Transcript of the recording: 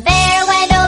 The bear went